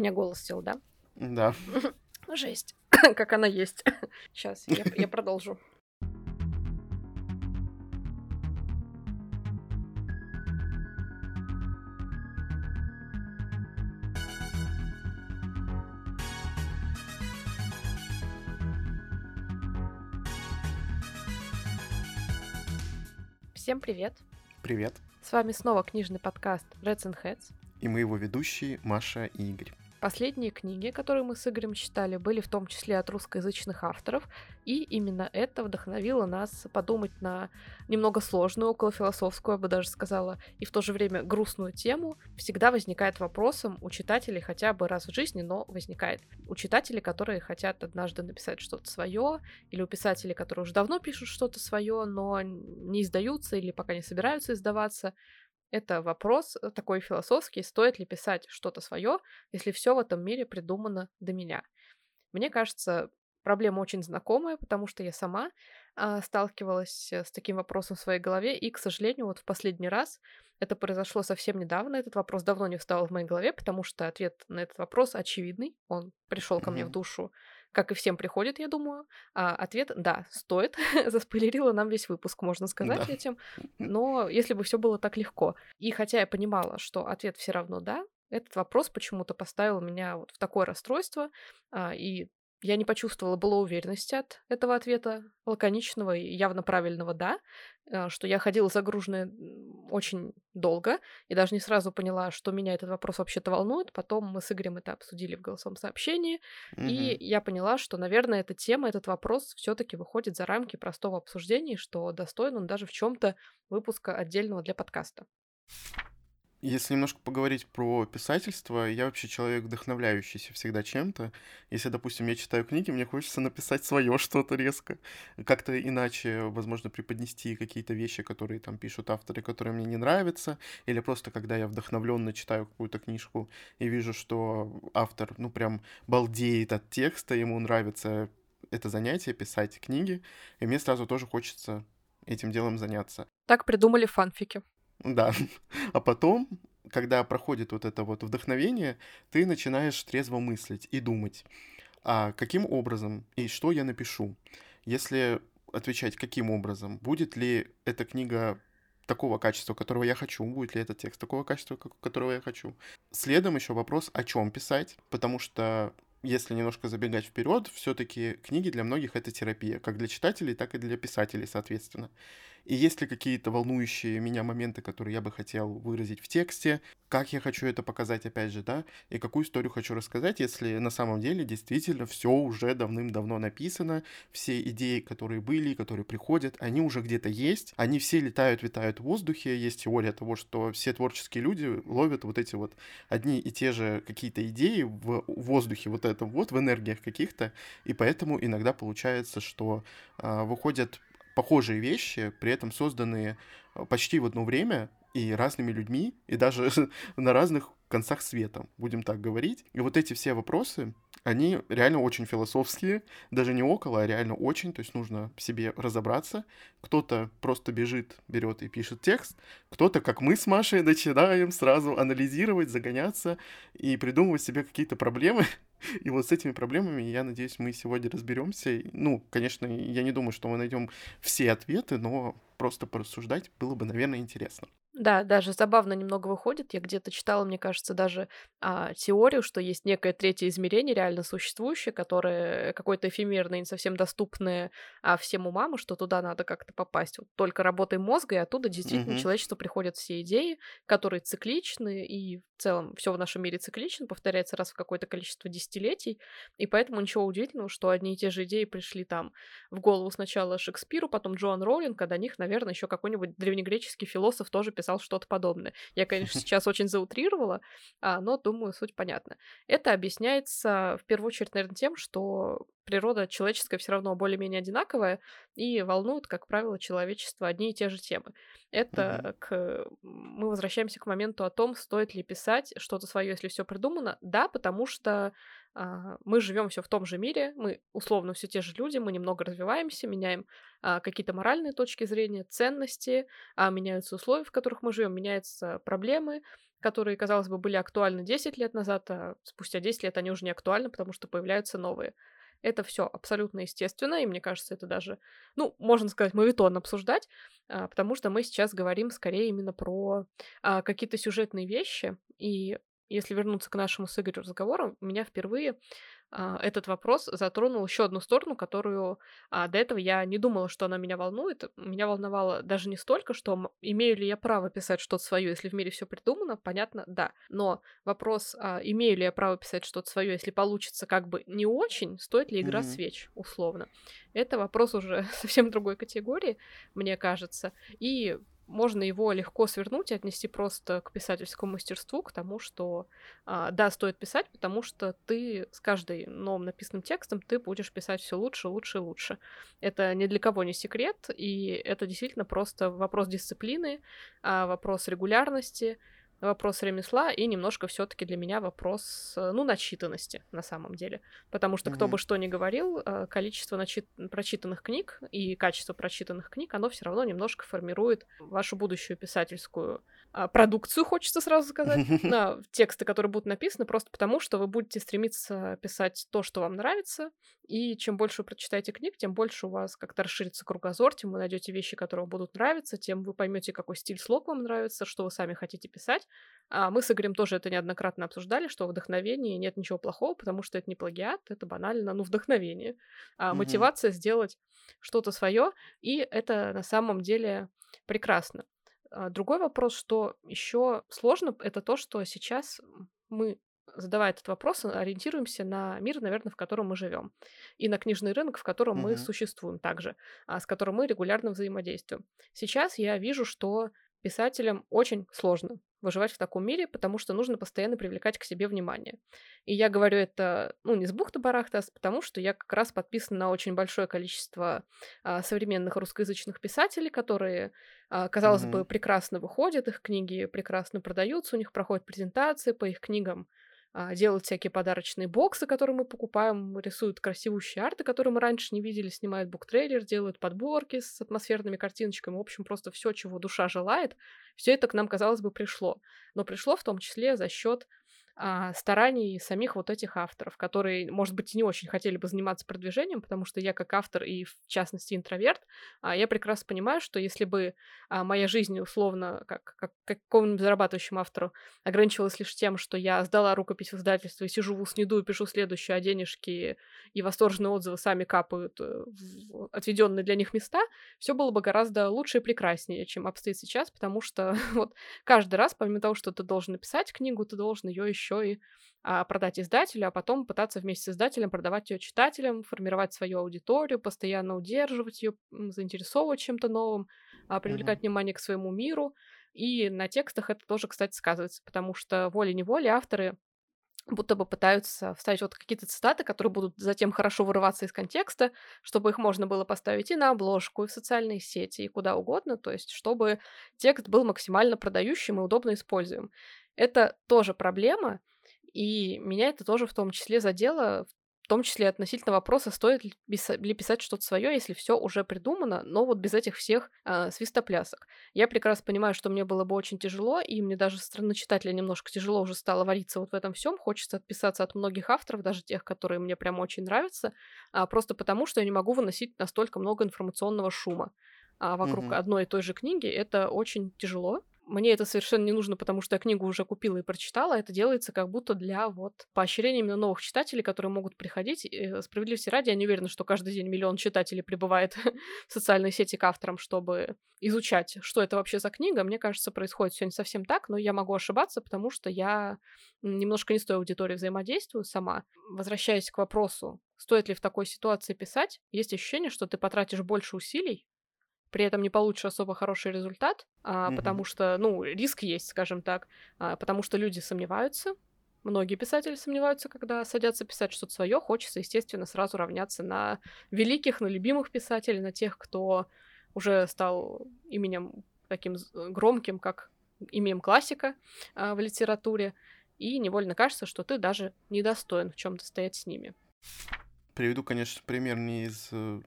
меня голос сел, да? Да. Жесть. как она есть. Сейчас, я, я продолжу. Всем привет! Привет! С вами снова книжный подкаст Reds and Heads. И мы его ведущие Маша и Игорь. Последние книги, которые мы с Игорем читали, были в том числе от русскоязычных авторов, и именно это вдохновило нас подумать на немного сложную, околофилософскую, я бы даже сказала, и в то же время грустную тему. Всегда возникает вопросом у читателей хотя бы раз в жизни, но возникает. У читателей, которые хотят однажды написать что-то свое, или у писателей, которые уже давно пишут что-то свое, но не издаются или пока не собираются издаваться, это вопрос э, такой философский, стоит ли писать что-то свое, если все в этом мире придумано до меня. Мне кажется, проблема очень знакомая, потому что я сама а, сталкивалась э, с таким вопросом в своей голове, и, к сожалению, вот в последний раз это произошло совсем недавно, этот вопрос давно не встал в моей голове, потому что ответ на этот вопрос очевидный, он пришел ко мне в душу как и всем приходит, я думаю. А ответ — да, стоит. Заспойлерила нам весь выпуск, можно сказать да. этим. Но если бы все было так легко. И хотя я понимала, что ответ все равно да, этот вопрос почему-то поставил меня вот в такое расстройство, а, и я не почувствовала было уверенности от этого ответа, лаконичного и явно правильного «да», э, что я ходила загруженная очень долго и даже не сразу поняла, что меня этот вопрос вообще-то волнует. Потом мы с Игорем это обсудили в голосовом сообщении, mm-hmm. и я поняла, что, наверное, эта тема, этот вопрос все-таки выходит за рамки простого обсуждения, что достоин он даже в чем-то выпуска отдельного для подкаста. Если немножко поговорить про писательство, я вообще человек, вдохновляющийся всегда чем-то. Если, допустим, я читаю книги, мне хочется написать свое что-то резко. Как-то иначе, возможно, преподнести какие-то вещи, которые там пишут авторы, которые мне не нравятся. Или просто, когда я вдохновленно читаю какую-то книжку и вижу, что автор, ну, прям балдеет от текста, ему нравится это занятие, писать книги. И мне сразу тоже хочется этим делом заняться. Так придумали фанфики. Да. А потом, когда проходит вот это вот вдохновение, ты начинаешь трезво мыслить и думать, а каким образом и что я напишу. Если отвечать, каким образом, будет ли эта книга такого качества, которого я хочу, будет ли этот текст такого качества, которого я хочу. Следом еще вопрос, о чем писать, потому что если немножко забегать вперед, все-таки книги для многих это терапия, как для читателей, так и для писателей, соответственно. И есть ли какие-то волнующие меня моменты, которые я бы хотел выразить в тексте, как я хочу это показать, опять же, да, и какую историю хочу рассказать, если на самом деле действительно все уже давным-давно написано, все идеи, которые были, которые приходят, они уже где-то есть, они все летают, витают в воздухе, есть теория того, что все творческие люди ловят вот эти вот одни и те же какие-то идеи в воздухе, вот это вот, в энергиях каких-то, и поэтому иногда получается, что э, выходят похожие вещи, при этом созданные э, почти в одно время и разными людьми, и даже на разных концах света, будем так говорить. И вот эти все вопросы, они реально очень философские, даже не около, а реально очень, то есть нужно себе разобраться. Кто-то просто бежит, берет и пишет текст, кто-то, как мы с Машей, начинаем сразу анализировать, загоняться и придумывать себе какие-то проблемы, И вот с этими проблемами, я надеюсь, мы сегодня разберемся. Ну, конечно, я не думаю, что мы найдем все ответы, но просто порассуждать было бы, наверное, интересно. Да, даже забавно немного выходит. Я где-то читала, мне кажется, даже а, теорию, что есть некое третье измерение, реально существующее, которое какое-то эфемерное, не совсем доступное а, всем умам, и что туда надо как-то попасть. Вот только работой мозга, и оттуда действительно mm-hmm. человечеству приходят все идеи, которые цикличны, и в целом все в нашем мире циклично, повторяется раз в какое-то количество десятилетий, и поэтому ничего удивительного, что одни и те же идеи пришли там в голову сначала Шекспиру, потом Джоан Роулинг, когда них, наверное, еще какой-нибудь древнегреческий философ тоже писал что-то подобное. Я, конечно, сейчас очень заутрировала, а, но думаю, суть понятна. Это объясняется в первую очередь, наверное, тем, что природа человеческая все равно более-менее одинаковая, и волнуют, как правило, человечество одни и те же темы. Это Мгм. к... мы возвращаемся к моменту о том, стоит ли писать что-то свое, если все придумано. Да, потому что а, мы живем все в том же мире, мы условно все те же люди, мы немного развиваемся, меняем а, какие-то моральные точки зрения, ценности, а, меняются условия, в которых мы живем, меняются проблемы, которые, казалось бы, были актуальны 10 лет назад, а спустя 10 лет они уже не актуальны, потому что появляются новые. Это все абсолютно естественно, и мне кажется, это даже, ну, можно сказать, мовитон обсуждать, а, потому что мы сейчас говорим скорее именно про а, какие-то сюжетные вещи, и если вернуться к нашему с Игорем разговору, меня впервые этот вопрос затронул еще одну сторону, которую а, до этого я не думала, что она меня волнует. Меня волновало даже не столько, что имею ли я право писать что-то свое, если в мире все придумано, понятно, да. Но вопрос, а, имею ли я право писать что-то свое, если получится как бы не очень, стоит ли игра Мгм. свеч, условно. Это вопрос уже совсем другой категории, мне кажется. И можно его легко свернуть и отнести просто к писательскому мастерству, к тому, что а, да, стоит писать, потому что ты с каждым новым написанным текстом ты будешь писать все лучше, лучше и лучше. Это ни для кого не секрет, и это действительно просто вопрос дисциплины, а, вопрос регулярности, вопрос ремесла и немножко все-таки для меня вопрос, э, ну, начитанности на самом деле. Потому что кто Мгм. бы что ни говорил, э, количество начит- прочитанных книг и качество прочитанных книг, оно все равно немножко формирует вашу будущую писательскую а, продукцию, хочется сразу сказать, на тексты, которые будут написаны, просто потому, что вы будете стремиться писать то, что вам нравится, и чем больше вы прочитаете книг, тем больше у вас как-то расширится кругозор, тем вы найдете вещи, которые вам будут нравиться, тем вы поймете, какой стиль слог вам нравится, что вы сами хотите писать. А мы с Игорем тоже это неоднократно обсуждали, что в вдохновении нет ничего плохого, потому что это не плагиат, это банально, ну, вдохновение. А Мгм. мотивация сделать что-то свое, и это на самом деле прекрасно. А, Другой вопрос, что еще сложно, это то, что сейчас мы, задавая этот вопрос, ориентируемся на мир, наверное, в котором мы живем, и на книжный рынок, в котором мы Мгм. существуем также, а, с которым мы регулярно взаимодействуем. Сейчас я вижу, что писателям очень сложно выживать в таком мире, потому что нужно постоянно привлекать к себе внимание. И я говорю это, ну, не с бухты-барахта, а потому что я как раз подписана на очень большое количество а, современных русскоязычных писателей, которые, а, казалось бы, Мгм. прекрасно выходят, их книги прекрасно продаются, у них проходят презентации по их книгам, делают всякие подарочные боксы, которые мы покупаем, рисуют красивущие арты, которые мы раньше не видели, снимают буктрейлер, делают подборки с атмосферными картиночками. В общем, просто все, чего душа желает, все это к нам, казалось бы, пришло. Но пришло в том числе за счет а, стараний самих вот этих авторов, которые, может быть, не очень хотели бы заниматься продвижением, потому что я как автор и, в частности, интроверт, а, я прекрасно понимаю, что если бы а, моя жизнь, условно, как, как какому-нибудь зарабатывающему автору, ограничивалась лишь тем, что я сдала рукопись в издательство и сижу в снеду и пишу следующую, а денежки и восторженные отзывы сами капают э, в отведенные для них места, все было бы гораздо лучше и прекраснее, чем обстоит сейчас, потому что вот каждый раз, помимо того, что ты должен написать книгу, ты должен ее еще и а, продать издателю, а потом пытаться вместе с издателем продавать ее читателям, формировать свою аудиторию, постоянно удерживать ее, заинтересовывать чем-то новым, а, привлекать Мгм. внимание к своему миру. И на текстах это тоже, кстати, сказывается, потому что волей-неволей авторы будто бы пытаются вставить вот какие-то цитаты, которые будут затем хорошо вырываться из контекста, чтобы их можно было поставить и на обложку, и в социальные сети, и куда угодно, то есть чтобы текст был максимально продающим и удобно используем. Это тоже проблема, и меня это тоже в том числе задело, в том числе относительно вопроса, стоит ли писа- ли писать что-то свое, если все уже придумано, но вот без этих всех а, свистоплясок. Я прекрасно понимаю, что мне было бы очень тяжело, и мне даже со стороны читателя немножко тяжело уже стало вариться вот в этом всем. Хочется отписаться от многих авторов, даже тех, которые мне прям очень нравятся, а, просто потому, что я не могу выносить настолько много информационного шума а, вокруг Мгм. одной и той же книги. Это очень тяжело. Мне это совершенно не нужно, потому что я книгу уже купила и прочитала. Это делается как будто для вот поощрения именно новых читателей, которые могут приходить. И, э, Справедливости ради, я не уверена, что каждый день миллион читателей прибывает в социальные сети к авторам, чтобы изучать, что это вообще за книга. Мне кажется, происходит все не совсем так, но я могу ошибаться, потому что я немножко не с той аудиторией взаимодействую сама. Возвращаясь к вопросу, стоит ли в такой ситуации писать, есть ощущение, что ты потратишь больше усилий, при этом не получишь особо хороший результат, а, Мгм. потому что, ну, риск есть, скажем так, а, потому что люди сомневаются, многие писатели сомневаются, когда садятся писать что-то свое, хочется, естественно, сразу равняться на великих, на любимых писателей, на тех, кто уже стал именем таким громким, как именем классика э, в литературе, и невольно кажется, что ты даже недостоин в чем-то стоять с ними. Приведу, конечно, пример не из э,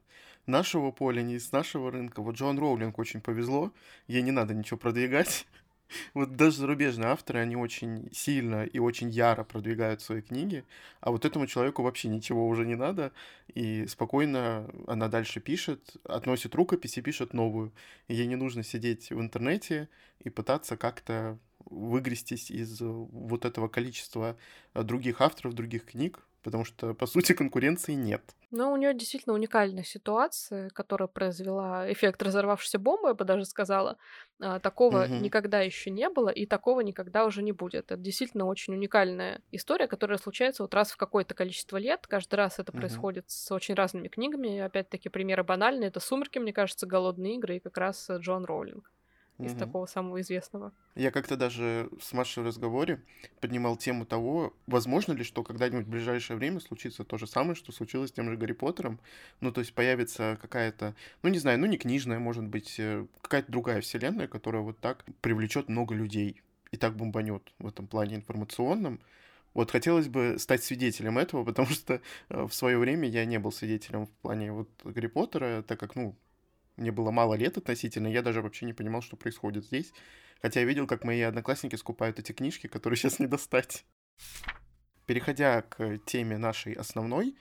нашего поля, не из нашего рынка. Вот Джоан Роулинг очень повезло, ей не надо ничего продвигать. Вот даже зарубежные авторы, они очень сильно и очень яро продвигают свои книги, а вот этому человеку вообще ничего уже не надо, и спокойно она дальше пишет, относит рукопись и пишет новую. Ей не нужно сидеть в интернете и пытаться как-то выгрестись из вот этого количества других авторов, других книг, потому что, по сути, конкуренции нет. Но у нее действительно уникальная ситуация, которая произвела эффект разорвавшейся бомбы, я бы даже сказала. А, такого угу. никогда еще не было, и такого никогда уже не будет. Это действительно очень уникальная история, которая случается вот раз в какое-то количество лет. Каждый раз это угу. происходит с очень разными книгами. Опять-таки, примеры банальные. Это «Сумерки», мне кажется, «Голодные игры» и как раз Джон Роулинг из угу. такого самого известного. Я как-то даже с Машей в разговоре поднимал тему того, возможно ли, что когда-нибудь в ближайшее время случится то же самое, что случилось с тем же Гарри Поттером. Ну, то есть появится какая-то, ну, не знаю, ну, не книжная, может быть, э, какая-то другая вселенная, которая вот так привлечет много людей и так бомбанет в этом плане информационном. Вот хотелось бы стать свидетелем этого, потому что э, в свое время я не был свидетелем в плане вот Гарри Поттера, так как, ну, мне было мало лет относительно, я даже вообще не понимал, что происходит здесь. Хотя я видел, как мои одноклассники скупают эти книжки, которые сейчас не достать. Переходя к теме нашей основной,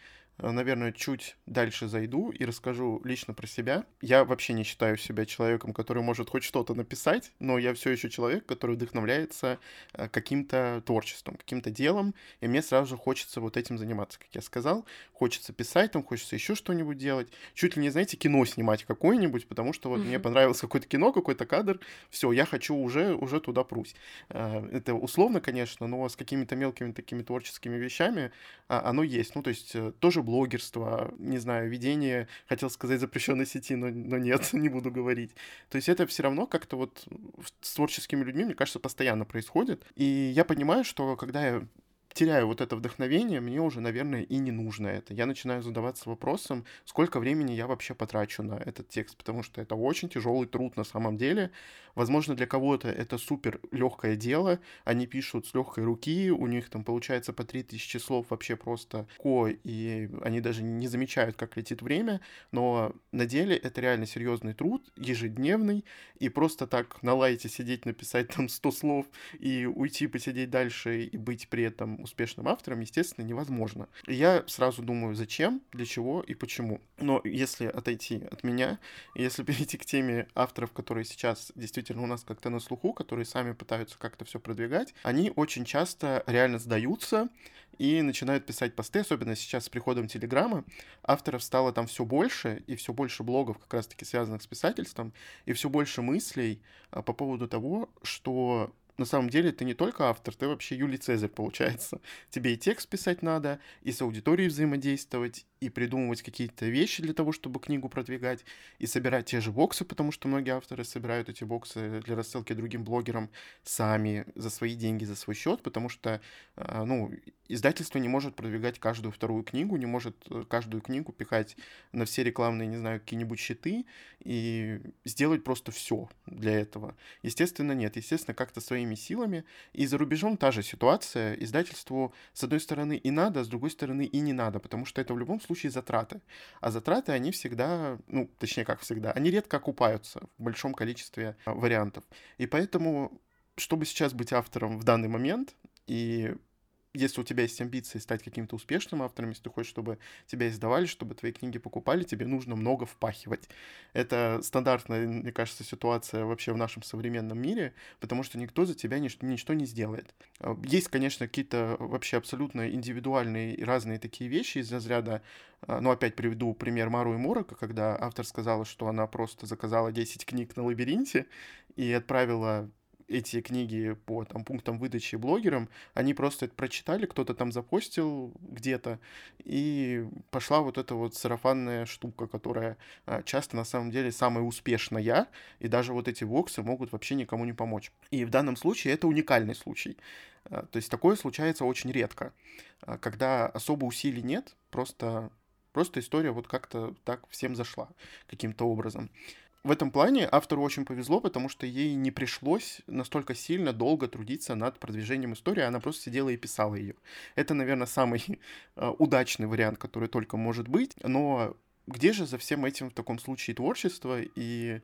наверное, чуть дальше зайду и расскажу лично про себя. Я вообще не считаю себя человеком, который может хоть что-то написать, но я все еще человек, который вдохновляется э, каким-то творчеством, каким-то делом, и мне сразу же хочется вот этим заниматься, как я сказал. Хочется писать, там хочется еще что-нибудь делать. Чуть ли не, знаете, кино снимать какое-нибудь, потому что вот mm-hmm. мне понравилось какое-то кино, какой-то кадр, все, я хочу уже, уже туда прусь. Э, это условно, конечно, но с какими-то мелкими такими творческими вещами а, оно есть. Ну, то есть тоже блогерство, не знаю, ведение, хотел сказать запрещенной сети, но, но нет, не буду говорить. То есть это все равно как-то вот с творческими людьми, мне кажется, постоянно происходит. И я понимаю, что когда я теряю вот это вдохновение, мне уже, наверное, и не нужно это. Я начинаю задаваться вопросом, сколько времени я вообще потрачу на этот текст, потому что это очень тяжелый труд на самом деле. Возможно, для кого-то это супер легкое дело, они пишут с легкой руки, у них там получается по 3000 слов вообще просто ко, и они даже не замечают, как летит время, но на деле это реально серьезный труд, ежедневный, и просто так на лайте сидеть, написать там 100 слов и уйти посидеть дальше и быть при этом успешным автором, естественно, невозможно. И я сразу думаю, зачем, для чего и почему. Но если отойти от меня, если перейти к теме авторов, которые сейчас действительно у нас как-то на слуху, которые сами пытаются как-то все продвигать, они очень часто реально сдаются и начинают писать посты, особенно сейчас с приходом Телеграма. Авторов стало там все больше, и все больше блогов, как раз-таки связанных с писательством, и все больше мыслей а, по поводу того, что на самом деле ты не только автор, ты вообще Юлий Цезарь, получается. Тебе и текст писать надо, и с аудиторией взаимодействовать, и придумывать какие-то вещи для того, чтобы книгу продвигать, и собирать те же боксы, потому что многие авторы собирают эти боксы для рассылки другим блогерам сами за свои деньги, за свой счет, потому что, а, ну, издательство не может продвигать каждую вторую книгу, не может э, каждую книгу пихать на все рекламные, не знаю, какие-нибудь щиты и сделать просто все для этого. Естественно, нет. Естественно, как-то своими силами. И за рубежом та же ситуация. Издательству, с одной стороны, и надо, а с другой стороны, и не надо, потому что это в любом случае затраты. А затраты, они всегда, ну, точнее, как всегда, они редко окупаются в большом количестве а, вариантов. И поэтому, чтобы сейчас быть автором в данный момент и если у тебя есть амбиции стать каким-то успешным автором, если ты хочешь, чтобы тебя издавали, чтобы твои книги покупали, тебе нужно много впахивать. Это стандартная, мне кажется, ситуация вообще в нашем современном мире, потому что никто за тебя нич- ничто не сделает. А, есть, конечно, какие-то вообще абсолютно индивидуальные и разные такие вещи из разряда, а, ну, опять приведу пример Мару и Морока, когда автор сказала, что она просто заказала 10 книг на лабиринте и отправила эти книги по там, пунктам выдачи блогерам, они просто это прочитали, кто-то там запостил где-то, и пошла вот эта вот сарафанная штука, которая а, часто на самом деле самая успешная, и даже вот эти боксы могут вообще никому не помочь. И в данном случае это уникальный случай. А, то есть такое случается очень редко, а, когда особо усилий нет, просто, просто история вот как-то так всем зашла каким-то образом в этом плане автору очень повезло, потому что ей не пришлось настолько сильно долго трудиться над продвижением истории, она просто сидела и писала ее. Это, наверное, самый э, удачный вариант, который только может быть, но где же за всем этим в таком случае творчество и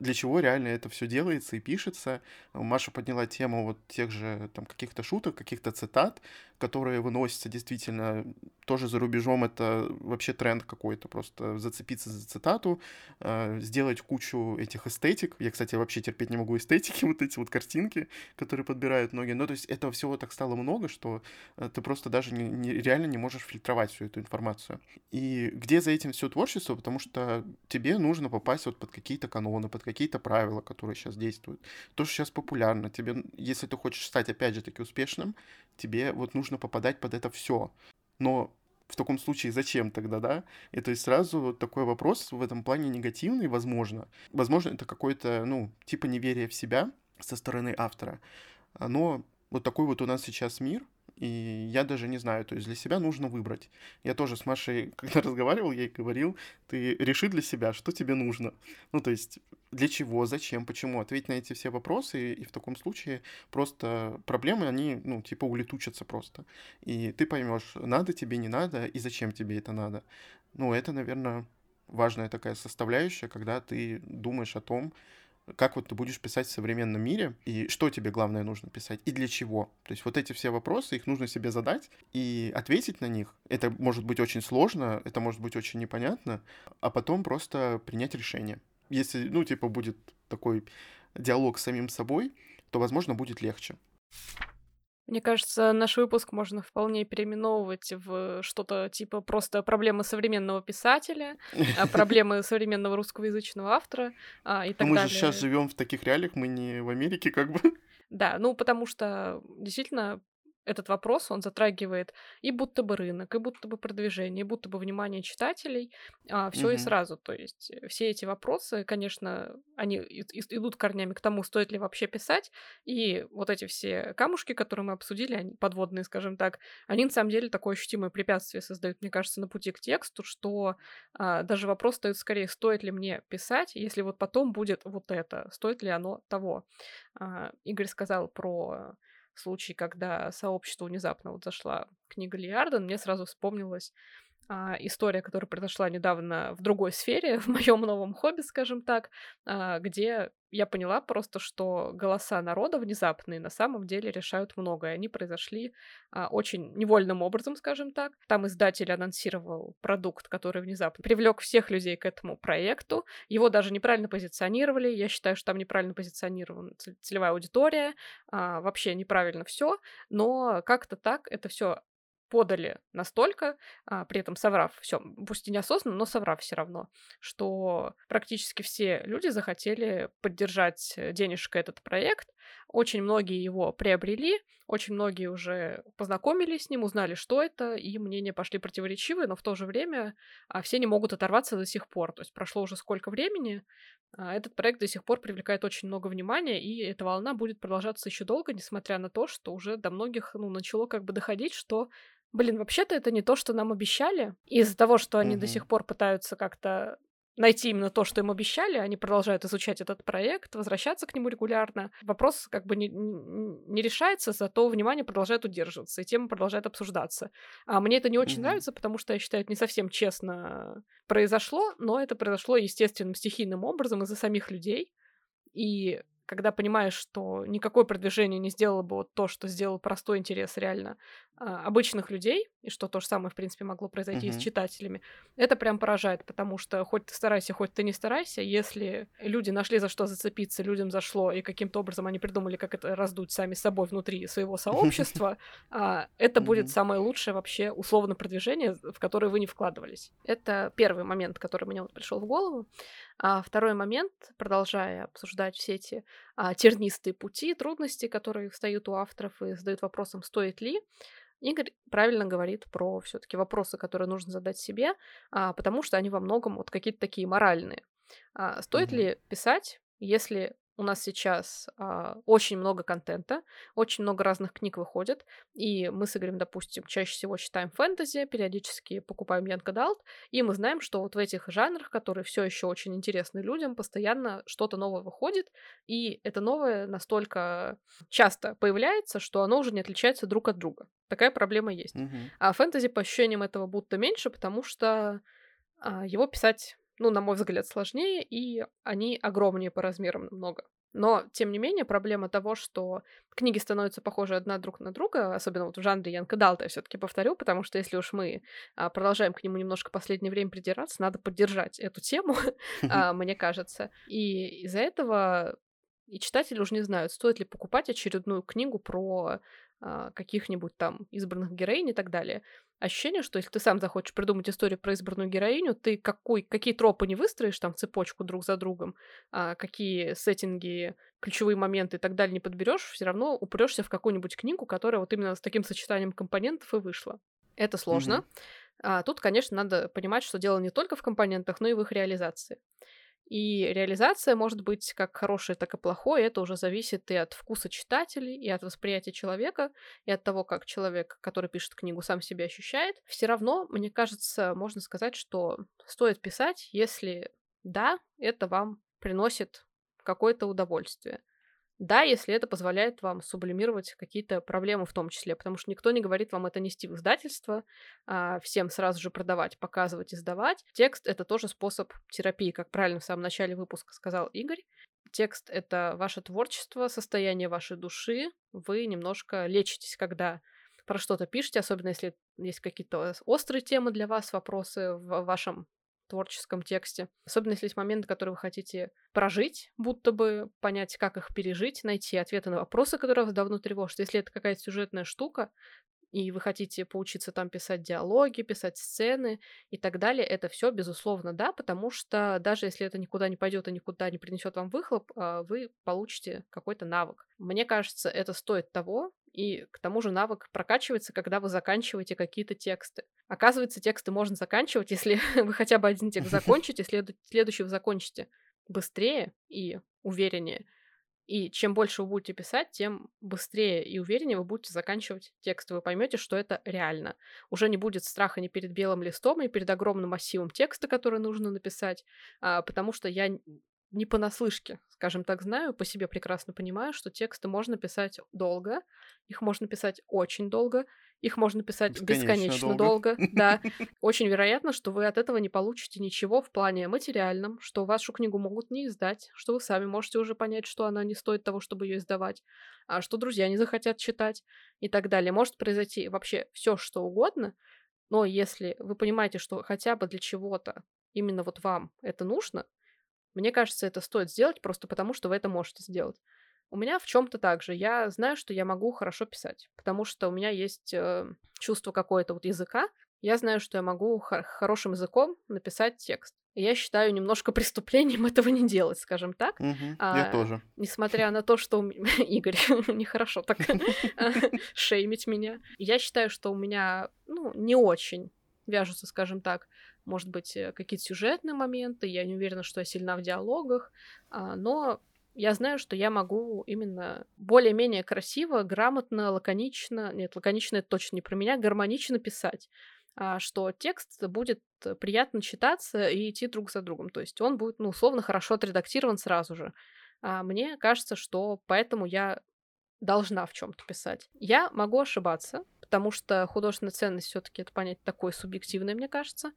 для чего реально это все делается и пишется. Маша подняла тему вот тех же там каких-то шуток, каких-то цитат, которые выносятся действительно тоже за рубежом. Это вообще тренд какой-то, просто зацепиться за цитату, э, сделать кучу этих эстетик. Я, кстати, вообще терпеть не могу эстетики, вот эти вот картинки, которые подбирают многие. Ну, то есть этого всего так стало много, что э, ты просто даже не, не, реально не можешь фильтровать всю эту информацию. И где за этим все творчество? Потому что тебе нужно попасть вот под какие-то каноны, под какие-то правила, которые сейчас действуют. То, что сейчас популярно. Тебе, если ты хочешь стать, опять же таки, успешным, тебе вот нужно попадать под это все. Но в таком случае зачем тогда, да? И то есть сразу такой вопрос в этом плане негативный, возможно. Возможно, это какой-то, ну, типа неверия в себя со стороны автора. Но вот такой вот у нас сейчас мир, и я даже не знаю, то есть для себя нужно выбрать. Я тоже с Машей, когда разговаривал, я ей говорил, ты реши для себя, что тебе нужно. Ну, то есть для чего, зачем, почему. Ответь на эти все вопросы, и в таком случае просто проблемы, они, ну, типа улетучатся просто. И ты поймешь, надо тебе, не надо, и зачем тебе это надо. Ну, это, наверное, важная такая составляющая, когда ты думаешь о том, как вот ты будешь писать в современном мире, и что тебе главное нужно писать, и для чего. То есть вот эти все вопросы, их нужно себе задать и ответить на них. Это может быть очень сложно, это может быть очень непонятно, а потом просто принять решение. Если, ну, типа, будет такой диалог с самим собой, то, возможно, будет легче. Мне кажется, наш выпуск можно вполне переименовывать в что-то типа просто проблемы современного писателя, а, проблемы современного русскоязычного автора а, и так мы далее. Мы же сейчас живем в таких реалиях, мы не в Америке, как бы. Да, ну потому что действительно этот вопрос, он затрагивает и будто бы рынок, и будто бы продвижение, и будто бы внимание читателей, а, все угу. и сразу. То есть э, все эти вопросы, конечно, они идут корнями к тому, стоит ли вообще писать, и вот эти все камушки, которые мы обсудили, они подводные, скажем так, они на самом деле такое ощутимое препятствие создают, мне кажется, на пути к тексту, что а, даже вопрос стоит скорее, стоит ли мне писать, если вот потом будет вот это, стоит ли оно того. А, Игорь сказал про случай, когда сообщество внезапно вот зашла книга Лиарден, мне сразу вспомнилась а, история, которая произошла недавно в другой сфере, в моем новом хобби, скажем так, а, где я поняла просто, что голоса народа внезапные на самом деле решают многое. Они произошли а, очень невольным образом, скажем так. Там издатель анонсировал продукт, который внезапно привлек всех людей к этому проекту. Его даже неправильно позиционировали. Я считаю, что там неправильно позиционирована целевая аудитория. А, вообще неправильно все. Но как-то так это все подали настолько, а, при этом соврав все, пусть и неосознанно, но соврав все равно, что практически все люди захотели поддержать денежкой этот проект. Очень многие его приобрели, очень многие уже познакомились с ним, узнали, что это, и мнения пошли противоречивые, но в то же время а, все не могут оторваться до сих пор. То есть прошло уже сколько времени, а, этот проект до сих пор привлекает очень много внимания, и эта волна будет продолжаться еще долго, несмотря на то, что уже до многих ну, начало как бы доходить, что блин, вообще-то это не то, что нам обещали. Из-за того, что они mm-hmm. до сих пор пытаются как-то найти именно то, что им обещали, они продолжают изучать этот проект, возвращаться к нему регулярно. Вопрос как бы не, не решается, зато внимание продолжает удерживаться, и тема продолжает обсуждаться. А мне это не очень mm-hmm. нравится, потому что я считаю, это не совсем честно произошло, но это произошло естественным стихийным образом из-за самих людей. И когда понимаешь, что никакое продвижение не сделало бы вот то, что сделал простой интерес реально а, обычных людей, и что то же самое, в принципе, могло произойти uh-huh. с читателями, это прям поражает, потому что хоть ты старайся, хоть ты не старайся, если люди нашли за что зацепиться, людям зашло, и каким-то образом они придумали, как это раздуть сами собой внутри своего сообщества, а, это будет самое лучшее вообще условно продвижение, в которое вы не вкладывались. Это первый момент, который мне вот пришел в голову. А второй момент, продолжая обсуждать все эти а, тернистые пути, трудности, которые встают у авторов и задают вопросом, стоит ли, Игорь правильно говорит про все-таки вопросы, которые нужно задать себе, а, потому что они во многом вот какие-то такие моральные. А, стоит mm-hmm. ли писать, если у нас сейчас а, очень много контента, очень много разных книг выходит, и мы с Игорем, допустим, чаще всего читаем фэнтези, периодически покупаем Young Adult, и мы знаем, что вот в этих жанрах, которые все еще очень интересны людям, постоянно что-то новое выходит, и это новое настолько часто появляется, что оно уже не отличается друг от друга. Такая проблема есть. Mm-hmm. А фэнтези по ощущениям этого будто меньше, потому что а, его писать ну, на мой взгляд, сложнее, и они огромнее по размерам намного. Но, тем не менее, проблема того, что книги становятся похожи одна друг на друга, особенно вот в жанре Янка Далта, я все таки повторю, потому что если уж мы а, продолжаем к нему немножко последнее время придираться, надо поддержать эту тему, а, мне кажется. И из-за этого и читатели уже не знают, стоит ли покупать очередную книгу про а, каких-нибудь там избранных героинь и так далее. Ощущение, что если ты сам захочешь придумать историю про избранную героиню, ты какой, какие тропы не выстроишь там цепочку друг за другом, а какие сеттинги, ключевые моменты и так далее не подберешь, все равно упрешься в какую-нибудь книгу, которая вот именно с таким сочетанием компонентов и вышла. Это сложно. Mm-hmm. А, тут, конечно, надо понимать, что дело не только в компонентах, но и в их реализации. И реализация может быть как хорошая, так и плохой. Это уже зависит и от вкуса читателей, и от восприятия человека, и от того, как человек, который пишет книгу, сам себя ощущает. Все равно, мне кажется, можно сказать, что стоит писать, если да, это вам приносит какое-то удовольствие. Да, если это позволяет вам сублимировать какие-то проблемы в том числе, потому что никто не говорит вам это нести в издательство, а всем сразу же продавать, показывать, издавать. Текст — это тоже способ терапии, как правильно в самом начале выпуска сказал Игорь. Текст — это ваше творчество, состояние вашей души. Вы немножко лечитесь, когда про что-то пишете, особенно если есть какие-то острые темы для вас, вопросы в вашем творческом тексте. Особенно если есть моменты, которые вы хотите прожить, будто бы понять, как их пережить, найти ответы на вопросы, которые вас давно тревожат. Если это какая-то сюжетная штука, и вы хотите поучиться там писать диалоги, писать сцены и так далее, это все безусловно да, потому что даже если это никуда не пойдет и никуда не принесет вам выхлоп, а, вы получите какой-то навык. Мне кажется, это стоит того, и к тому же навык прокачивается, когда вы заканчиваете какие-то тексты. Оказывается, тексты можно заканчивать, если вы хотя бы один текст закончите, следующий вы закончите быстрее и увереннее. И чем больше вы будете писать, тем быстрее и увереннее вы будете заканчивать текст. Вы поймете, что это реально. Уже не будет страха ни перед белым листом, ни перед огромным массивом текста, который нужно написать, а, потому что я не понаслышке, скажем так, знаю, по себе прекрасно понимаю, что тексты можно писать долго, их можно писать очень долго, их можно писать бесконечно, бесконечно долго. долго. Да. Очень вероятно, что вы от этого не получите ничего в плане материальном, что вашу книгу могут не издать, что вы сами можете уже понять, что она не стоит того, чтобы ее издавать, а что друзья не захотят читать и так далее. Может произойти вообще все, что угодно, но если вы понимаете, что хотя бы для чего-то именно вот вам это нужно, мне кажется, это стоит сделать просто потому, что вы это можете сделать. У меня в чем-то так же. Я знаю, что я могу хорошо писать, потому что у меня есть э, чувство какое-то вот языка. Я знаю, что я могу хор- хорошим языком написать текст. И я считаю немножко преступлением этого не делать, скажем так. Угу, а, я тоже. Несмотря на то, что... Игорь, нехорошо так шеймить меня. Я считаю, что у меня, ну, не очень вяжутся, скажем так, может быть, э, какие-то сюжетные моменты, я не уверена, что я сильна в диалогах, а, но я знаю, что я могу именно более-менее красиво, грамотно, лаконично, нет, лаконично это точно не про меня, гармонично писать, а, что текст будет приятно читаться и идти друг за другом, то есть он будет, ну, условно, хорошо отредактирован сразу же. А мне кажется, что поэтому я должна в чем-то писать. Я могу ошибаться, потому что художественная ценность все-таки это понять такое субъективное, мне кажется.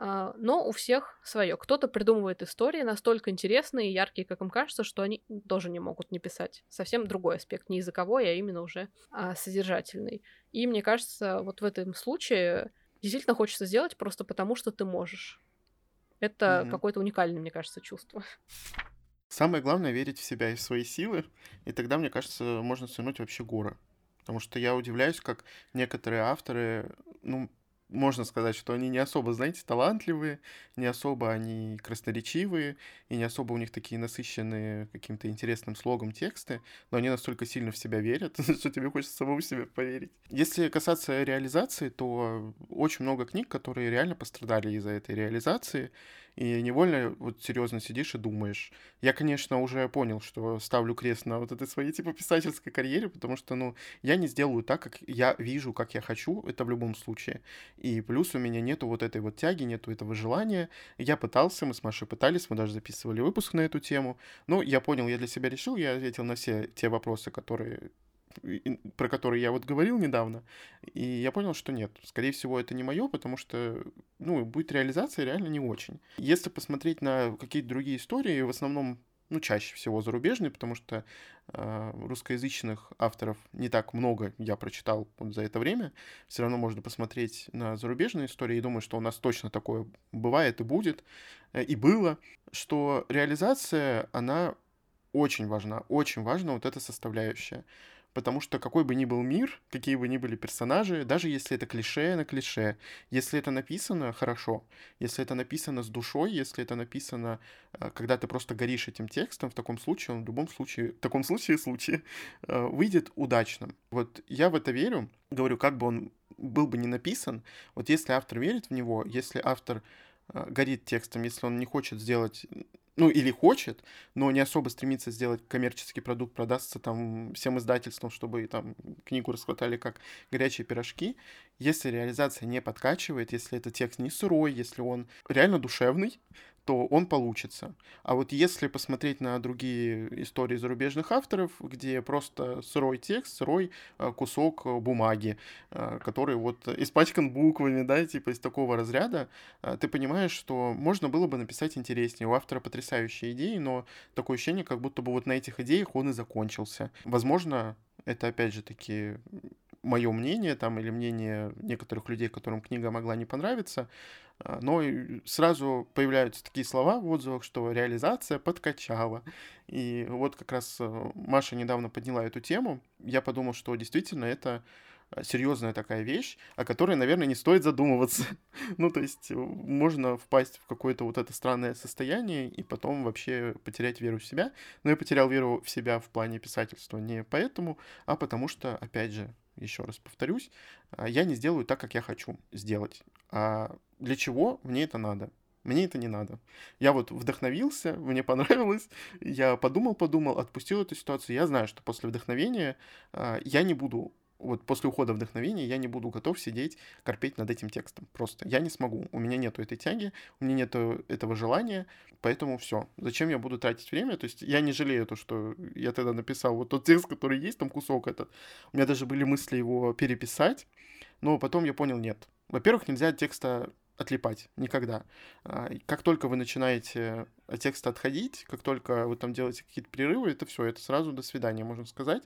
А, но у всех свое. Кто-то придумывает истории настолько интересные и яркие, как им кажется, что они тоже не могут не писать. Совсем другой аспект, не языковой, а именно уже а, содержательный. И мне кажется, вот в этом случае действительно хочется сделать просто потому, что ты можешь. Это mm-hmm. какое-то уникальное, мне кажется, чувство. Самое главное верить в себя и в свои силы, и тогда, мне кажется, можно свернуть вообще горы. Потому что я удивляюсь, как некоторые авторы, ну, можно сказать, что они не особо, знаете, талантливые, не особо они красноречивые, и не особо у них такие насыщенные каким-то интересным слогом тексты, но они настолько сильно в себя верят, что тебе хочется самому себе поверить. Если касаться реализации, то очень много книг, которые реально пострадали из-за этой реализации, и невольно вот серьезно сидишь и думаешь. Я, конечно, уже понял, что ставлю крест на вот этой своей типа писательской карьере, потому что, ну, я не сделаю так, как я вижу, как я хочу, это в любом случае. И плюс у меня нету вот этой вот тяги, нету этого желания. Я пытался, мы с Машей пытались, мы даже записывали выпуск на эту тему, но я понял, я для себя решил, я ответил на все те вопросы, которые про который я вот говорил недавно, и я понял, что нет, скорее всего, это не мое, потому что, ну, будет реализация реально не очень. Если посмотреть на какие-то другие истории, в основном ну, чаще всего зарубежные, потому что э, русскоязычных авторов не так много я прочитал вот за это время. Все равно можно посмотреть на зарубежные истории и думаю, что у нас точно такое бывает и будет, э, и было, что реализация, она очень важна, очень важна вот эта составляющая потому что какой бы ни был мир, какие бы ни были персонажи, даже если это клише на клише, если это написано хорошо, если это написано с душой, если это написано, э, когда ты просто горишь этим текстом, в таком случае он в любом случае, в таком случае случае э, выйдет удачным. Вот я в это верю, говорю, как бы он был бы не написан, вот если автор верит в него, если автор э, горит текстом, если он не хочет сделать ну, или хочет, но не особо стремится сделать коммерческий продукт, продастся там всем издательствам, чтобы там книгу расхватали как горячие пирожки. Если реализация не подкачивает, если этот текст не сырой, если он реально душевный, то он получится. А вот если посмотреть на другие истории зарубежных авторов, где просто сырой текст, сырой э, кусок э, бумаги, э, который вот испачкан буквами, да, типа из такого разряда, ты понимаешь, что можно было бы написать интереснее. У автора потрясающие идеи, но такое ощущение, как будто бы вот на этих идеях он и закончился. Возможно, это опять же таки мое мнение там или мнение некоторых людей, которым книга могла не понравиться, а, но сразу появляются такие слова в отзывах, что реализация подкачала. И вот как раз э, Маша недавно подняла эту тему. Я подумал, что действительно это э, серьезная такая вещь, о которой, наверное, не стоит задумываться. ну, то есть э, можно впасть в какое-то вот это странное состояние и потом вообще потерять веру в себя. Но я потерял веру в себя в плане писательства не поэтому, а потому что, опять же, еще раз повторюсь, а, я не сделаю так, как я хочу сделать. А для чего мне это надо? Мне это не надо. Я вот вдохновился, мне понравилось, я подумал-подумал, отпустил эту ситуацию. Я знаю, что после вдохновения э, я не буду вот после ухода вдохновения я не буду готов сидеть, корпеть над этим текстом. Просто я не смогу. У меня нету этой тяги, у меня нету этого желания, поэтому все. Зачем я буду тратить время? То есть я не жалею то, что я тогда написал вот тот текст, который есть, там кусок этот. У меня даже были мысли его переписать, но потом я понял, нет. Во-первых, нельзя текста отлипать. Никогда. А, как только вы начинаете от текста отходить, как только вы там делаете какие-то перерывы, это все, это сразу до свидания, можно сказать.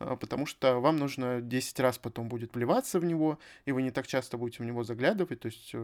А, потому что вам нужно 10 раз потом будет вливаться в него, и вы не так часто будете в него заглядывать. То есть э,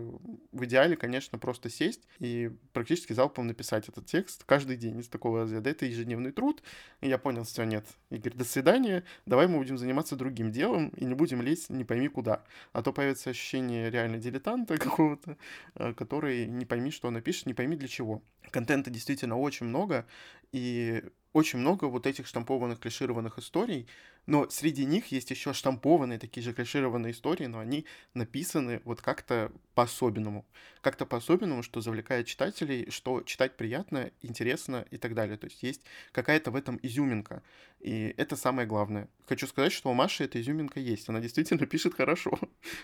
в идеале, конечно, просто сесть и практически залпом написать этот текст каждый день из такого разряда. Это ежедневный труд. И я понял, все, нет, Игорь, до свидания, давай мы будем заниматься другим делом и не будем лезть не пойми куда. А то появится ощущение реально дилетанта какого-то, э, который не пойми, что он напишет, не пойми для чего. Контента действительно очень много, и очень много вот этих штампованных, клишированных историй, но среди них есть еще штампованные такие же клишированные истории, но они написаны вот как-то по-особенному. Как-то по-особенному, что завлекает читателей, что читать приятно, интересно и так далее. То есть есть какая-то в этом изюминка. И это самое главное. Хочу сказать, что у Маши эта изюминка есть. Она действительно пишет хорошо.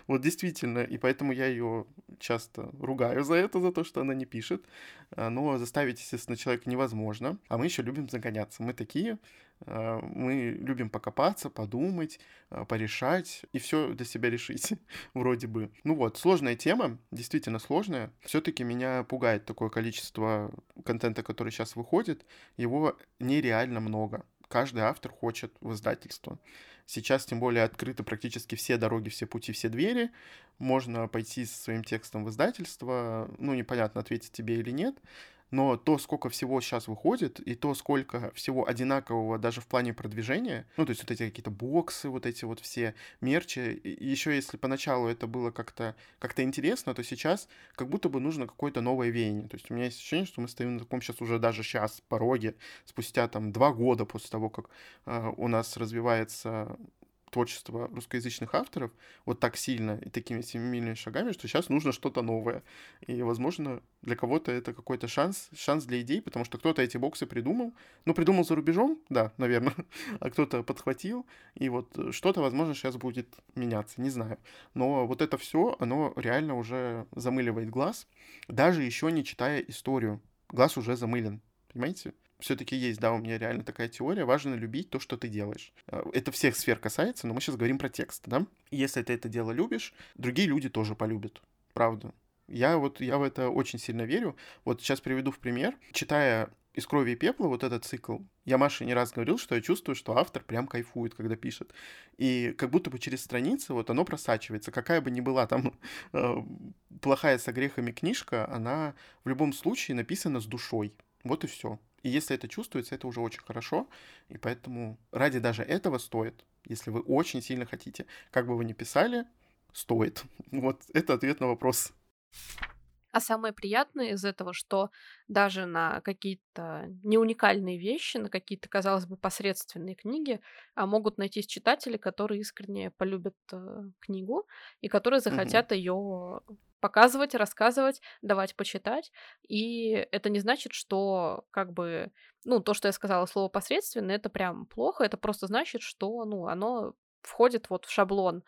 вот действительно. И поэтому я ее часто ругаю за это, за то, что она не пишет. А, но заставить, естественно, человека невозможно. А мы еще любим загоняться. Мы такие, а, мы любим покопаться, подумать, а, порешать и все для себя решить, вроде бы. Ну вот, сложная тема, действительно сложная. Все-таки меня пугает такое количество контента, который сейчас выходит. Его нереально много. Каждый автор хочет в издательство. Сейчас, тем более, открыты практически все дороги, все пути, все двери. Можно пойти со своим текстом в издательство. Ну, непонятно, ответить тебе или нет но то, сколько всего сейчас выходит, и то, сколько всего одинакового даже в плане продвижения, ну, то есть вот эти какие-то боксы, вот эти вот все мерчи, и еще если поначалу это было как-то как интересно, то сейчас как будто бы нужно какое-то новое веяние. То есть у меня есть ощущение, что мы стоим на таком сейчас уже даже сейчас пороге, спустя там два года после того, как э, у нас развивается творчество русскоязычных авторов вот так сильно и такими семимильными шагами, что сейчас нужно что-то новое. И, возможно, для кого-то это какой-то шанс, шанс для идей, потому что кто-то эти боксы придумал. Ну, придумал за рубежом, да, наверное, а кто-то подхватил, и вот что-то, возможно, сейчас будет меняться, не знаю. Но вот это все, оно реально уже замыливает глаз, даже еще не читая историю. Глаз уже замылен, понимаете? Все-таки есть, да, у меня реально такая теория, важно любить то, что ты делаешь. Э, это всех сфер касается, но мы сейчас говорим про текст, да? Если ты это дело любишь, другие люди тоже полюбят, правда. Я вот, я в это очень сильно верю. Вот сейчас приведу в пример. Читая «Из крови и пепла», вот этот цикл, я Маше не раз говорил, что я чувствую, что автор прям кайфует, когда пишет. И как будто бы через страницы вот оно просачивается. Какая бы ни была там э, плохая со грехами книжка, она в любом случае написана с душой. Вот и все. И если это чувствуется, это уже очень хорошо. И поэтому ради даже этого стоит, если вы очень сильно хотите. Как бы вы ни писали, стоит. Вот это ответ на вопрос. А самое приятное из этого, что даже на какие-то не уникальные вещи, на какие-то, казалось бы, посредственные книги, а могут найтись читатели, которые искренне полюбят э, книгу и которые захотят mm-hmm. ее показывать, рассказывать, давать почитать. И это не значит, что как бы, ну, то, что я сказала, слово посредственно, это прям плохо, это просто значит, что, ну, оно входит вот в шаблон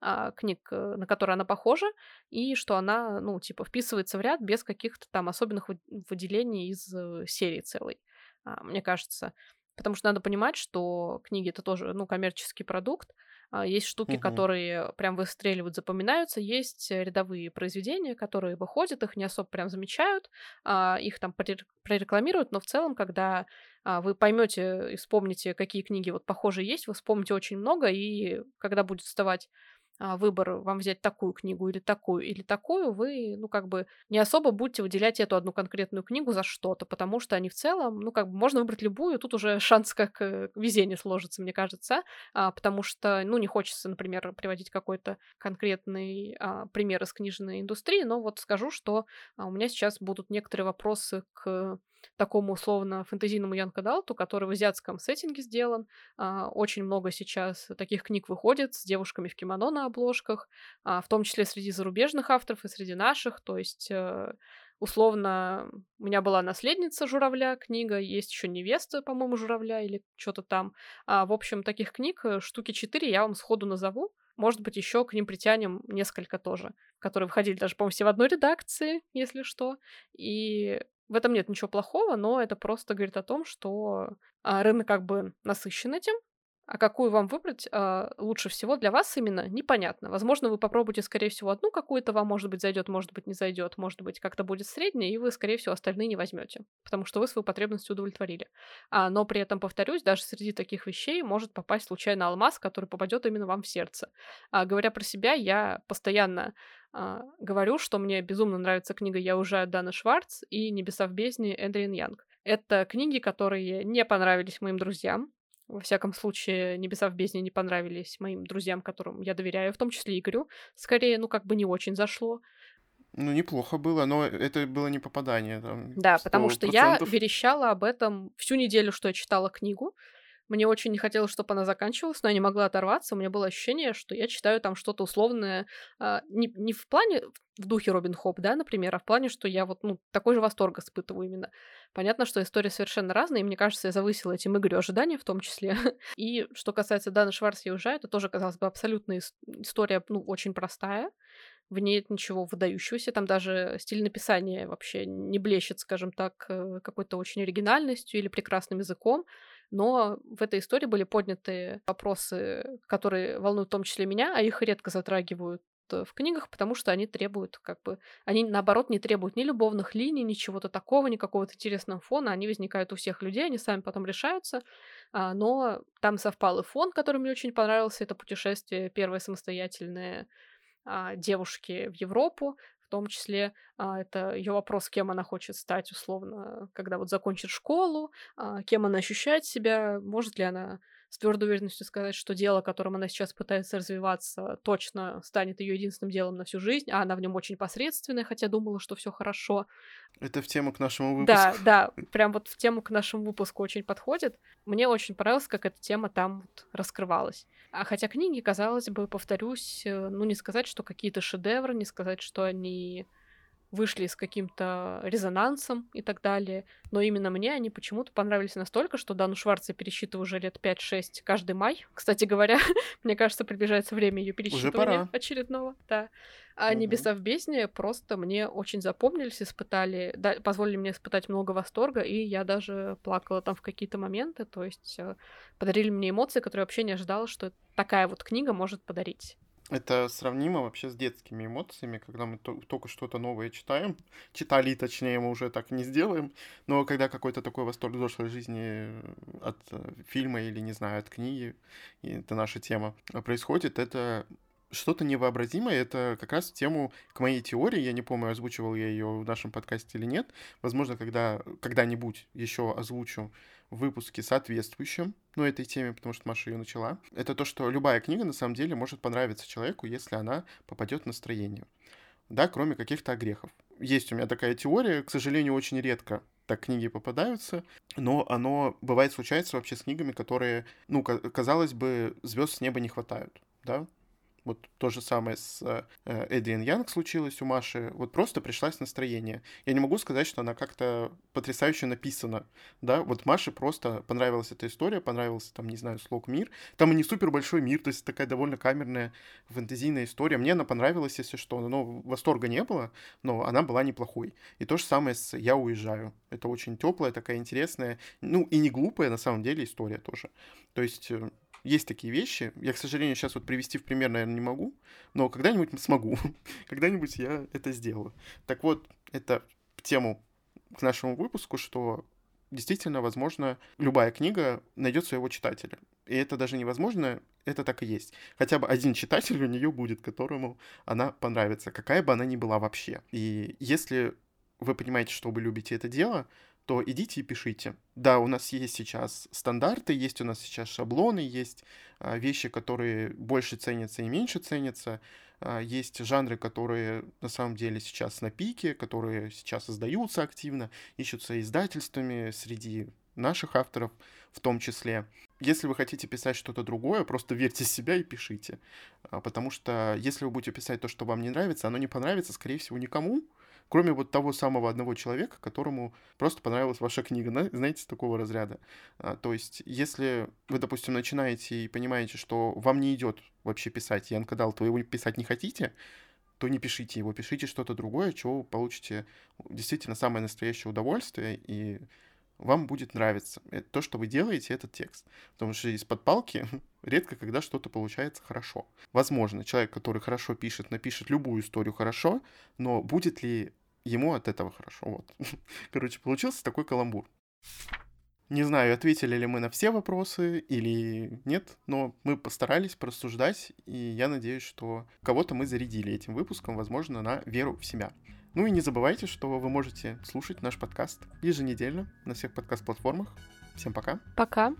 а, книг, э, на которые она похожа, и что она, ну, типа, вписывается в ряд без каких-то там особенных выделений из э, серии целой, а, мне кажется. Потому что надо понимать, что книги это тоже, ну, коммерческий продукт, есть штуки, угу. которые прям выстреливают, запоминаются. Есть рядовые произведения, которые выходят, их не особо прям замечают, а, их там прорекламируют, но в целом, когда а, вы поймете и вспомните, какие книги вот похожие есть, вы вспомните очень много, и когда будет вставать а, выбор вам взять такую книгу или такую или такую, вы, ну, как бы не особо будете выделять эту одну конкретную книгу за что-то, потому что они в целом, ну, как бы можно выбрать любую, тут уже шанс как э, везение сложится, мне кажется, а, потому что, ну, не хочется, например, приводить какой-то конкретный а, пример из книжной индустрии, но вот скажу, что а, у меня сейчас будут некоторые вопросы к такому условно фэнтезийному янкадалту, который в азиатском сеттинге сделан. А, очень много сейчас таких книг выходит с девушками в кимоно на обложках, а, в том числе среди зарубежных авторов и среди наших. То есть э, условно, у меня была наследница журавля книга, есть еще невеста, по-моему, журавля или что-то там. А, в общем, таких книг э, штуки четыре я вам сходу назову. Может быть, еще к ним притянем несколько тоже, которые выходили даже, по-моему, все в одной редакции, если что. И в этом нет ничего плохого, но это просто говорит о том, что а, рынок как бы насыщен этим, а какую вам выбрать э, лучше всего для вас именно, непонятно. Возможно, вы попробуете, скорее всего, одну какую-то, вам, может быть, зайдет, может быть, не зайдет, может быть, как-то будет средняя, и вы, скорее всего, остальные не возьмете, потому что вы свою потребность удовлетворили. А, но при этом, повторюсь, даже среди таких вещей может попасть случайно алмаз, который попадет именно вам в сердце. А, говоря про себя, я постоянно а, говорю, что мне безумно нравится книга «Я уже Дана Шварц» и «Небеса в бездне» Эдриан Янг. Это книги, которые не понравились моим друзьям, во всяком случае, «Небеса в бездне» не понравились моим друзьям, которым я доверяю, в том числе Игорю. Скорее, ну, как бы не очень зашло. Ну, неплохо было, но это было не попадание. Там, да, потому что я верещала об этом всю неделю, что я читала книгу. Мне очень не хотелось, чтобы она заканчивалась, но я не могла оторваться. У меня было ощущение, что я читаю там что-то условное, а, не, не в плане в духе Робин Хоп, да, например, а в плане, что я вот, ну, такой же восторг испытываю именно. Понятно, что история совершенно разная, и мне кажется, я завысила этим игрю ожидания в том числе. и что касается Даны Шварц, я уже, это тоже, казалось бы, абсолютно история, ну, очень простая. В ней нет ничего выдающегося, там даже стиль написания вообще не блещет, скажем так, э, какой-то очень оригинальностью или прекрасным языком но в этой истории были подняты вопросы, которые волнуют в том числе меня, а их редко затрагивают э, в книгах, потому что они требуют, как бы, они наоборот не требуют ни любовных линий, ни чего-то такого, ни какого-то интересного фона, они возникают у всех людей, они сами потом решаются, а, но там совпал и фон, который мне очень понравился, это путешествие первое самостоятельное а, девушки в Европу, том числе а, это ее вопрос, кем она хочет стать, условно, когда вот закончит школу, а, кем она ощущает себя, может ли она с твердой уверенностью сказать, что дело, которым она сейчас пытается развиваться, точно станет ее единственным делом на всю жизнь, а она в нем очень посредственная, хотя думала, что все хорошо. Это в тему к нашему выпуску. Да, да, прям вот в тему к нашему выпуску очень подходит. Мне очень понравилось, как эта тема там вот раскрывалась. А хотя книги, казалось бы, повторюсь, э, ну не сказать, что какие-то шедевры, не сказать, что они вышли с каким-то резонансом и так далее. Но именно мне они почему-то понравились настолько, что Дану Шварц я пересчитываю уже лет 5-6 каждый май. Кстати говоря, мне кажется, приближается время ее пересчитывания очередного. Да. А угу. «Небеса в бездне» просто мне очень запомнились, испытали, да, позволили мне испытать много восторга, и я даже плакала там в какие-то моменты, то есть э, подарили мне эмоции, которые вообще не ожидала, что такая вот книга может подарить. Это сравнимо вообще с детскими эмоциями, когда мы только что-то новое читаем. Читали, точнее, мы уже так не сделаем. Но когда какой-то такой восторг взрослой жизни от э, фильма или, не знаю, от книги, и это наша тема, происходит, это что-то невообразимое. Это как раз в тему к моей теории. Я не помню, озвучивал я ее в нашем подкасте или нет. Возможно, когда, когда-нибудь еще озвучу выпуске соответствующем, ну, этой теме, потому что Маша ее начала. Это то, что любая книга на самом деле может понравиться человеку, если она попадет в настроение. Да, кроме каких-то огрехов. Есть у меня такая теория, к сожалению, очень редко так книги попадаются, но оно бывает случается вообще с книгами, которые, ну, казалось бы, звезд с неба не хватают, да, вот то же самое с э, Эдриан Янг случилось у Маши. Вот просто пришлось настроение. Я не могу сказать, что она как-то потрясающе написана. Да, вот Маше просто понравилась эта история, понравился там, не знаю, слог мир. Там и не супер большой мир, то есть такая довольно камерная фэнтезийная история. Мне она понравилась, если что. Но восторга не было, но она была неплохой. И то же самое с «Я уезжаю». Это очень теплая, такая интересная, ну и не глупая на самом деле история тоже. То есть э, есть такие вещи. Я, к сожалению, сейчас вот привести в пример, наверное, не могу, но когда-нибудь смогу. когда-нибудь я это сделаю. Так вот, это тему к нашему выпуску, что действительно, возможно, любая книга найдет своего читателя. И это даже невозможно, это так и есть. Хотя бы один читатель у нее будет, которому она понравится, какая бы она ни была вообще. И если вы понимаете, что вы любите это дело, то идите и пишите. Да, у нас есть сейчас стандарты, есть у нас сейчас шаблоны, есть а, вещи, которые больше ценятся и меньше ценятся, а, есть жанры, которые на самом деле сейчас на пике, которые сейчас создаются активно, ищутся издательствами среди наших авторов в том числе. Если вы хотите писать что-то другое, просто верьте в себя и пишите. А, потому что если вы будете писать то, что вам не нравится, оно не понравится, скорее всего, никому, Кроме вот того самого одного человека, которому просто понравилась ваша книга, знаете, такого разряда. А, то есть, если вы, допустим, начинаете и понимаете, что вам не идет вообще писать Ян Кадал, то вы его писать не хотите, то не пишите его, пишите что-то другое, чего вы получите действительно самое настоящее удовольствие, и вам будет нравиться. То, что вы делаете, этот текст. Потому что из-под палки редко когда что-то получается хорошо. Возможно, человек, который хорошо пишет, напишет любую историю хорошо, но будет ли ему от этого хорошо. Вот. Короче, получился такой каламбур. Не знаю, ответили ли мы на все вопросы или нет, но мы постарались порассуждать, и я надеюсь, что кого-то мы зарядили этим выпуском, возможно, на веру в себя. Ну и не забывайте, что вы можете слушать наш подкаст еженедельно на всех подкаст-платформах. Всем пока. Пока.